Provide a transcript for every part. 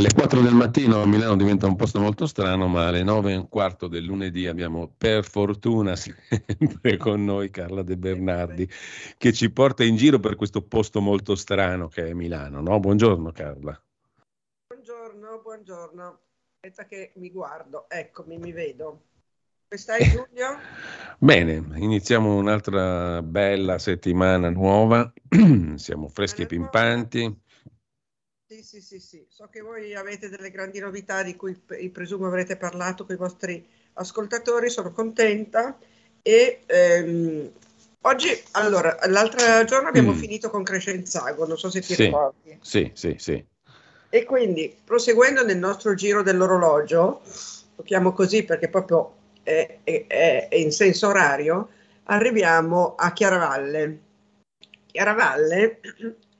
Alle 4 del mattino a Milano diventa un posto molto strano, ma alle 9 e un quarto del lunedì abbiamo per fortuna sempre con noi Carla De Bernardi che ci porta in giro per questo posto molto strano che è Milano. No? Buongiorno Carla. Buongiorno, buongiorno. Aspetta che mi guardo, eccomi, mi vedo. Come stai Giulio? Bene, iniziamo un'altra bella settimana nuova, siamo freschi e pimpanti. Sì, sì, sì, sì. So che voi avete delle grandi novità di cui presumo avrete parlato con i vostri ascoltatori, sono contenta. E ehm, oggi, allora, l'altro giorno abbiamo mm. finito con Crescenzago, non so se ti sì, ricordi. Sì, sì, sì. E quindi, proseguendo nel nostro giro dell'orologio, lo chiamo così perché proprio è, è, è in senso orario, arriviamo a Chiaravalle. Chiaravalle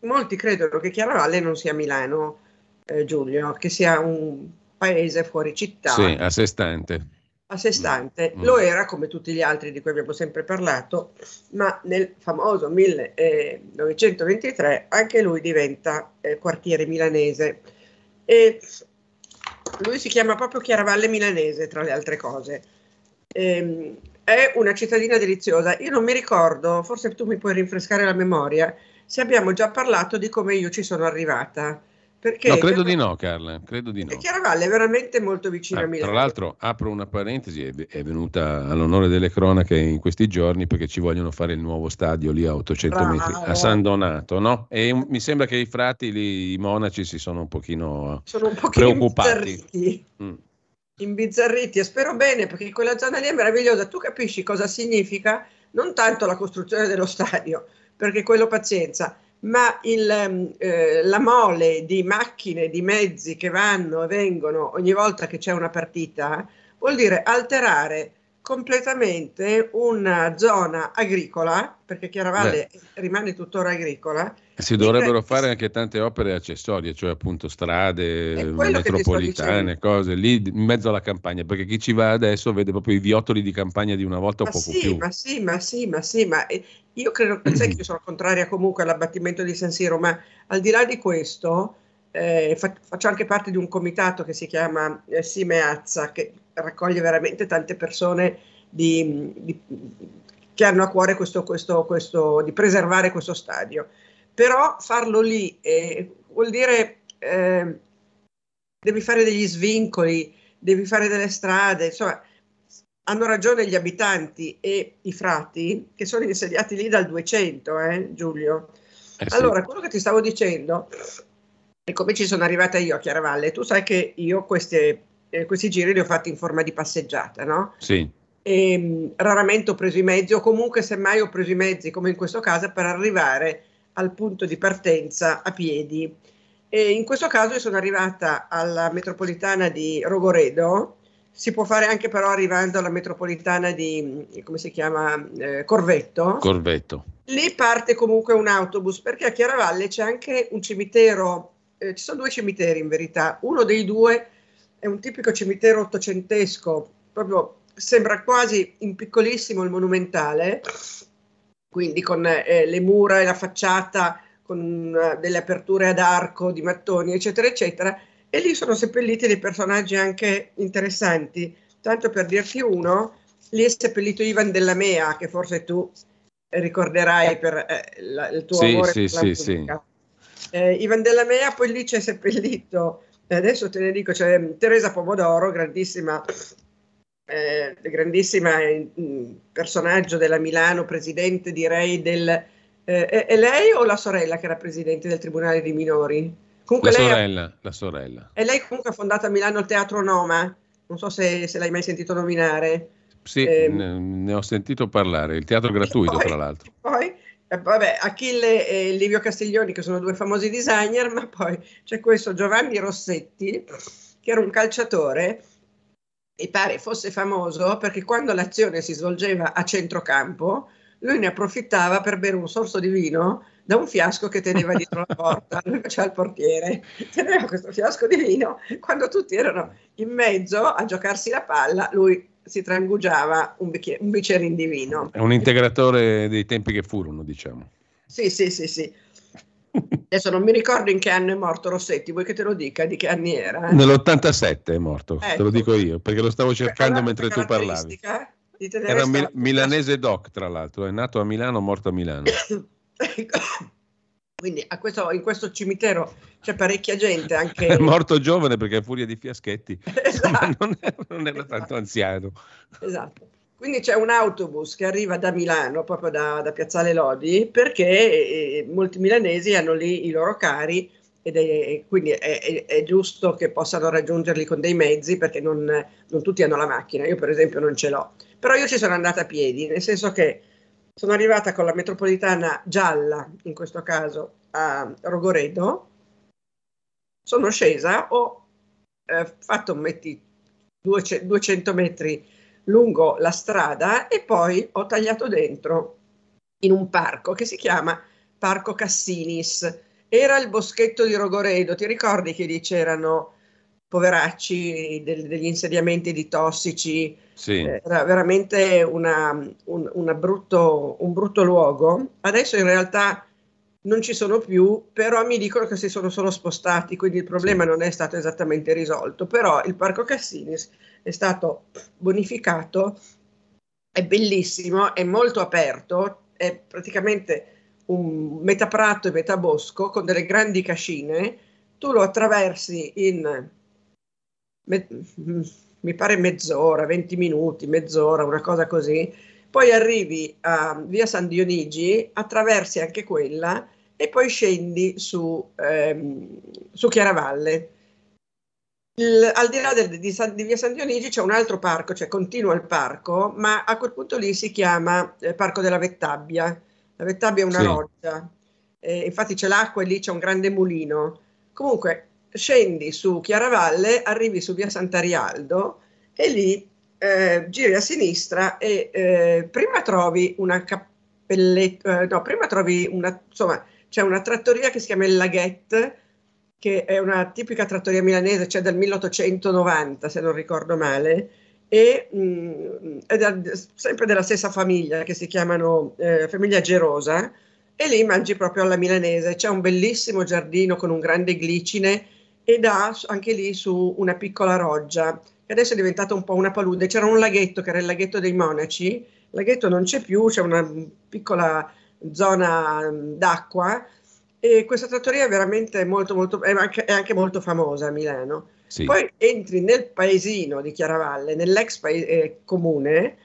molti credono che Chiaravalle non sia Milano, eh, Giulio, che sia un paese fuori città. Sì, a sé stante. A sé stante. Mm. Lo era come tutti gli altri di cui abbiamo sempre parlato, ma nel famoso 1923 anche lui diventa eh, quartiere milanese. E lui si chiama proprio Chiaravalle Milanese, tra le altre cose. Ehm, è una cittadina deliziosa. Io non mi ricordo, forse tu mi puoi rinfrescare la memoria, se abbiamo già parlato di come io ci sono arrivata. Perché no, credo di no, Carla, credo di no. Chiaravalle è veramente molto vicino ah, a Milano. Tra l'altro, apro una parentesi, è, è, venuta all'onore delle cronache in questi giorni perché ci vogliono fare il nuovo stadio lì a 800 Bravo. metri, a San Donato, no? E mi sembra che i frati, lì, i monaci, si sono un pochino, sono un pochino preoccupati. Imbizzarriti. Mm. imbizzarriti e spero bene perché quella zona lì è meravigliosa. Tu capisci cosa significa? Non tanto la costruzione dello stadio, perché quello pazienza, ma il, ehm, eh, la mole di macchine, di mezzi che vanno e vengono ogni volta che c'è una partita, vuol dire alterare completamente una zona agricola, perché Chiaravalle Beh. rimane tuttora agricola. Si dovrebbero fare anche tante opere accessorie, cioè appunto strade, metropolitane, cose lì in mezzo alla campagna, perché chi ci va adesso vede proprio i viottoli di campagna di una volta o ma poco sì, più. Ma sì, ma sì, ma sì, ma io credo, sai che io sono contraria comunque all'abbattimento di San Siro, ma al di là di questo, eh, faccio anche parte di un comitato che si chiama eh, Simeazza, che raccoglie veramente tante persone di, di, che hanno a cuore questo, questo, questo, di preservare questo stadio. Però farlo lì eh, vuol dire eh, devi fare degli svincoli, devi fare delle strade, insomma, hanno ragione gli abitanti e i frati che sono insediati lì dal 200, eh, Giulio. Eh sì. Allora, quello che ti stavo dicendo e come ci sono arrivata io a Chiaravalle, tu sai che io queste, eh, questi giri li ho fatti in forma di passeggiata, no? Sì. E, mh, raramente ho preso i mezzi o comunque semmai ho preso i mezzi, come in questo caso, per arrivare al punto di partenza a piedi. E in questo caso sono arrivata alla metropolitana di Rogoredo, si può fare anche però arrivando alla metropolitana di, come si chiama, eh, Corvetto. Corvetto. Lì parte comunque un autobus perché a Chiaravalle c'è anche un cimitero eh, ci sono due cimiteri in verità, uno dei due è un tipico cimitero ottocentesco, proprio sembra quasi in piccolissimo il monumentale, quindi con eh, le mura e la facciata, con uh, delle aperture ad arco di mattoni, eccetera, eccetera, e lì sono seppelliti dei personaggi anche interessanti. Tanto per dirti uno, lì è seppellito Ivan della Mea, che forse tu ricorderai per eh, la, il tuo sì, amore sì, per la sì, musica. Sì eh, Ivan della Mea, poi lì c'è seppellito, eh, adesso te ne dico, c'è Teresa Pomodoro, grandissima, eh, grandissima mm, personaggio della Milano, presidente direi del... Eh, è lei o la sorella che era presidente del Tribunale dei Minori? Comunque la sorella, ha, la sorella. E lei comunque ha fondato a Milano il Teatro Noma, non so se, se l'hai mai sentito nominare. Sì, eh, ne ho sentito parlare, il teatro gratuito poi, tra l'altro. Poi eh, vabbè, Achille e Livio Castiglioni che sono due famosi designer, ma poi c'è questo Giovanni Rossetti che era un calciatore mi pare fosse famoso perché quando l'azione si svolgeva a centrocampo, lui ne approfittava per bere un sorso di vino da un fiasco che teneva dietro la porta, lui faceva il portiere, teneva questo fiasco di vino, quando tutti erano in mezzo a giocarsi la palla, lui si trangugiava un, bicchiere, un bicchierino di vino. È un integratore dei tempi che furono, diciamo. Sì, sì, sì, sì. Adesso non mi ricordo in che anno è morto Rossetti, vuoi che te lo dica di che anni era? Nell'87 è morto, ecco. te lo dico io, perché lo stavo cercando mentre tu parlavi. Era mil- milanese doc, tra l'altro, è nato a Milano, morto a Milano. ecco. Quindi questo, in questo cimitero c'è parecchia gente anche... È morto giovane perché a furia di fiaschetti, esatto. non, era, non era esatto. tanto anziano. Esatto. Quindi c'è un autobus che arriva da Milano, proprio da, da Piazzale Lodi, perché eh, molti milanesi hanno lì i loro cari ed è, quindi è, è, è, giusto che possano raggiungerli con dei mezzi perché non, non, tutti hanno la macchina, io per esempio non ce l'ho, però io ci sono andata a piedi, nel senso che sono arrivata con la metropolitana gialla, in questo caso a Rogoredo, sono scesa, ho eh, fatto metti 200 metri lungo la strada e poi ho tagliato dentro in un parco che si chiama Parco Cassinis. Era il boschetto di Rogoredo, ti ricordi che lì c'erano poveracci del, degli insediamenti di tossici? Sì. Era veramente una, un, una brutto, un brutto luogo. Adesso in realtà non ci sono più, però mi dicono che si sono solo spostati, quindi il problema sì. non è stato esattamente risolto. Però il Parco Cassinis è stato bonificato, è bellissimo, è molto aperto, è praticamente un metà prato e metà bosco con delle grandi cascine, tu lo attraversi in me, mi pare mezz'ora, 20 minuti, mezz'ora, una cosa così, poi arrivi a via San Dionigi, attraversi anche quella e poi scendi su, ehm, su Chiaravalle il, al di là del, di, San, di, via San Dionigi c'è un altro parco, cioè continua il parco, ma a quel punto lì si chiama eh, Parco della Vettabbia. La Vettabbia è una sì. roccia, eh, infatti c'è l'acqua e lì c'è un grande mulino. Comunque scendi su Chiaravalle, arrivi su via Sant'Arialdo e lì eh, giri a sinistra e eh, prima trovi una cappelletta, eh, no, prima trovi una, insomma, c'è una trattoria che si chiama il Laghetto che è una tipica trattoria milanese, cioè del 1890 se non ricordo male, e mh, mm, è da, sempre della stessa famiglia che si chiamano eh, famiglia Gerosa e lì mangi proprio alla milanese, c'è un bellissimo giardino con un grande glicine e da anche lì su una piccola roggia che adesso è diventata un po' una palude, c'era un laghetto che era il laghetto dei monaci, il laghetto non c'è più, c'è una piccola zona mm, d'acqua. E questa trattoria è veramente molto, molto, è anche, è anche molto famosa a Milano. Sì. Poi entri nel paesino di Chiaravalle, nell'ex paese, eh, comune,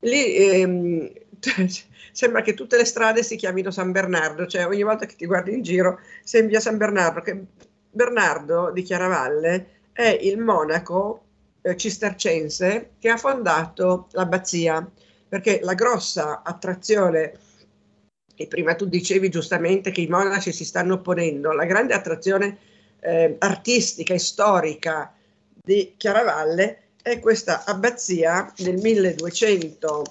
lì ehm, sembra che tutte le strade si chiamino San Bernardo, cioè ogni volta che ti guardi in giro sei in via San Bernardo, che Bernardo di Chiaravalle è il monaco eh, cistercense che ha fondato l'abbazia, perché la grossa attrazione e prima tu dicevi giustamente che i monaci si stanno opponendo, la grande attrazione eh, artistica e storica di Chiaravalle è questa abbazia del 1200,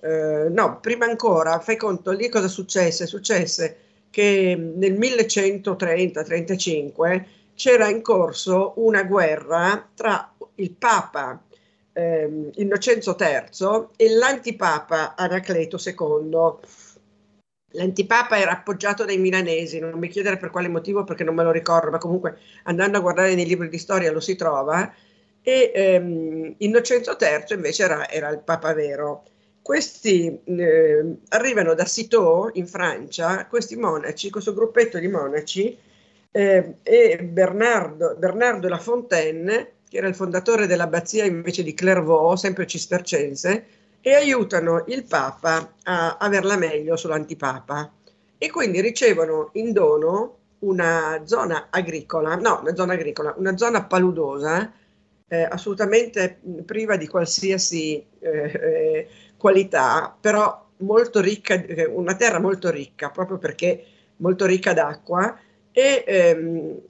eh, no, prima ancora, fai conto lì cosa successe? Successe che nel 1130-35 c'era in corso una guerra tra il Papa eh, Innocenzo III e l'antipapa Anacleto II L'antipapa era appoggiato dai milanesi, non mi chiedere per quale motivo perché non me lo ricordo, ma comunque andando a guardare nei libri di storia lo si trova. E ehm, Innocenzo III invece era, era, il papa vero. Questi eh, arrivano da Citeaux in Francia, questi monaci, questo gruppetto di monaci, eh, e Bernardo, Bernardo La Fontaine, che era il fondatore dell'abbazia invece di Clairvaux, sempre cistercense, e aiutano il Papa a averla meglio sull'antipapa. E quindi ricevono in dono una zona agricola, no, una zona agricola, una zona paludosa, eh, assolutamente priva di qualsiasi eh, eh, qualità, però molto ricca, eh, una terra molto ricca, proprio perché molto ricca d'acqua e ehm,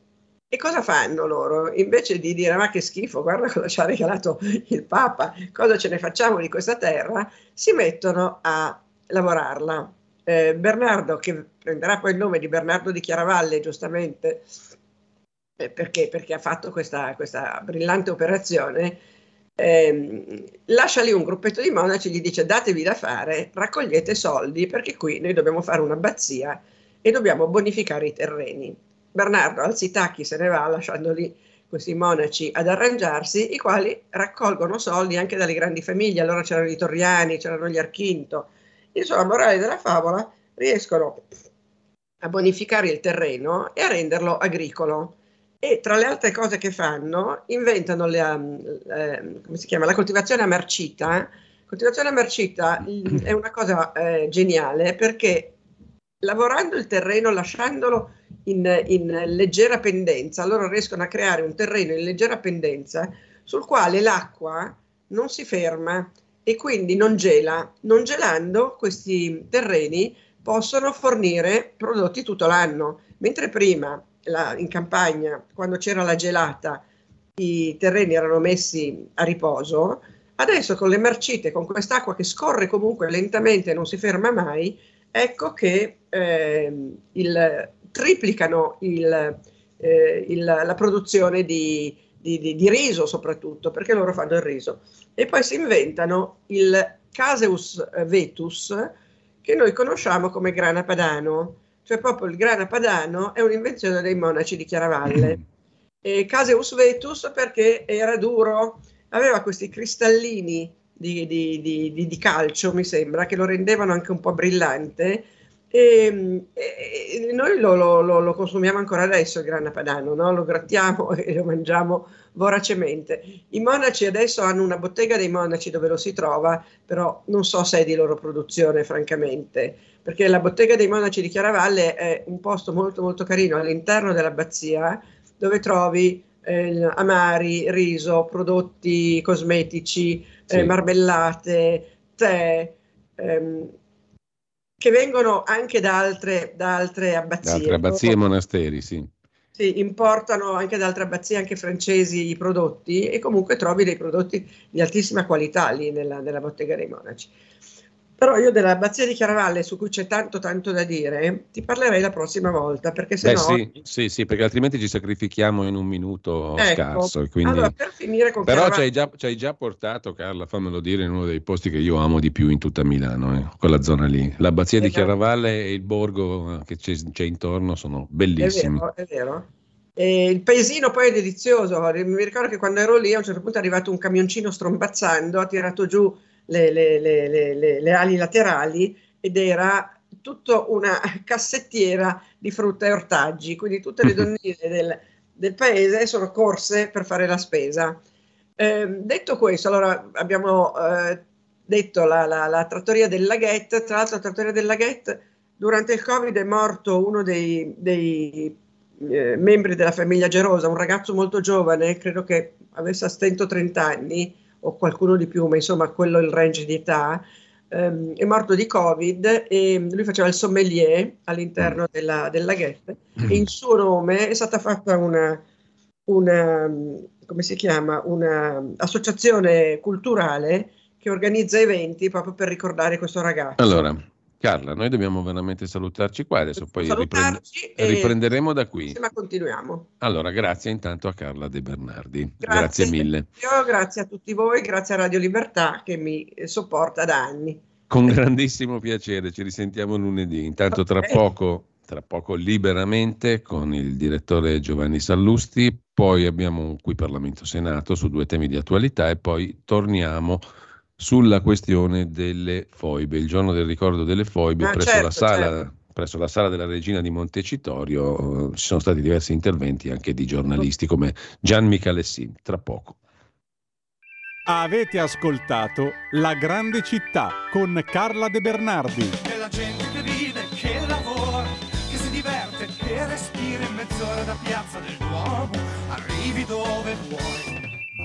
E cosa fanno loro? Invece di dire ma che schifo, guarda cosa ci ha regalato il Papa, cosa ce ne facciamo di questa terra, si mettono a lavorarla. Eh, Bernardo, che prenderà poi il nome di Bernardo di Chiaravalle, giustamente, eh, perché, perché, ha fatto questa, questa brillante operazione, eh, lascia lì un gruppetto di monaci, gli dice datevi da fare, raccogliete soldi perché qui noi dobbiamo fare un'abbazia e dobbiamo bonificare i terreni. Bernardo alzi i tacchi, se ne va lasciando lì questi monaci ad arrangiarsi, i quali raccolgono soldi anche dalle grandi famiglie. Allora c'erano i Torriani, c'erano gli Archinto. Insomma, morale della favola, riescono a bonificare il terreno e a renderlo agricolo. E tra le altre cose che fanno, inventano eh, come si chiama, la coltivazione a marcita. Coltivazione a marcita è una cosa eh, geniale perché lavorando il terreno, lasciandolo in, in, leggera pendenza, loro riescono a creare un terreno in leggera pendenza sul quale l'acqua non si ferma e quindi non gela. Non gelando, questi terreni possono fornire prodotti tutto l'anno, mentre prima la, in campagna, quando c'era la gelata, i terreni erano messi a riposo, adesso con le marcite, con quest'acqua che scorre comunque lentamente e non si ferma mai, ecco che eh, il, triplicano il, eh, il, la produzione di, di, di, di, riso soprattutto, perché loro fanno il riso. E poi si inventano il Caseus vetus, che noi conosciamo come grana padano, cioè proprio il grana padano è un'invenzione dei monaci di Chiaravalle. E Caseus vetus perché era duro, aveva questi cristallini di, di, di, di, calcio, mi sembra, che lo rendevano anche un po' brillante. E, e noi lo, lo, lo, consumiamo ancora adesso il grana padano, no? lo grattiamo e lo mangiamo voracemente. I monaci adesso hanno una bottega dei monaci dove lo si trova, però non so se è di loro produzione, francamente, perché la bottega dei monaci di Chiaravalle è un posto molto molto carino all'interno dell'abbazia dove trovi eh, amari, riso, prodotti cosmetici, sì. eh, marmellate, tè, ehm, che vengono anche da altre, da altre abbazie. Da altre abbazie e monasteri, sì. Sì, importano anche da altre abbazie, anche francesi, i prodotti e comunque trovi dei prodotti di altissima qualità lì nella, nella bottega dei monaci. Però io dell'abbazia di Chiaravalle, su cui c'è tanto tanto da dire, ti parlerei la prossima volta, perché se Beh, no... Sì, sì, sì, perché altrimenti ci sacrifichiamo in un minuto ecco. scarso. Quindi... Allora, per finire con Però ci hai, già, ci hai, già, portato, Carla, fammelo dire, in uno dei posti che io amo di più in tutta Milano, eh, quella zona lì. L'abbazia esatto. di Chiaravalle e il borgo che c'è, c'è intorno sono bellissimi. È vero, è vero. E il paesino poi è delizioso. Mi ricordo che quando ero lì a un certo punto è arrivato un camioncino strombazzando, ha tirato giù le, le, le, le ali laterali ed era tutta una cassettiera di frutta e ortaggi, quindi tutte le donnine del, del paese sono corse per fare la spesa. Eh, detto questo, allora abbiamo eh, detto la, la, la, trattoria del Laghetto, tra l'altro la trattoria del Laghetto durante il Covid è morto uno dei, dei eh, membri della famiglia Gerosa, un ragazzo molto giovane, credo che avesse a stento 30 anni, o qualcuno di più, ma insomma quello il range di età, ehm, è morto di Covid e lui faceva il sommelier all'interno mm. della, del laghetto mm. e in suo nome è stata fatta una, una come si chiama, un'associazione culturale che organizza eventi proprio per ricordare questo ragazzo. Allora, Carla, noi dobbiamo veramente salutarci qua, adesso poi riprende, riprenderemo da qui. Ma continuiamo. Allora, grazie intanto a Carla De Bernardi. Grazie, grazie mille. Io, grazie a tutti voi, grazie a Radio Libertà che mi sopporta da anni. Con grandissimo piacere, ci risentiamo lunedì. Intanto tra poco, tra poco liberamente con il direttore Giovanni Sallusti, poi abbiamo qui Parlamento Senato su due temi di attualità e poi torniamo sulla questione delle foibe, il giorno del ricordo delle foibe ah, presso, certo, la sala, certo. presso, la sala, della Regina di Montecitorio ci sono stati diversi interventi anche di giornalisti come Gian Michalessin, tra poco. Avete ascoltato La grande città con Carla De Bernardi. È la gente che vive, che lavora, che si diverte, che respira in mezz'ora da piazza del Duomo, arrivi dove vuoi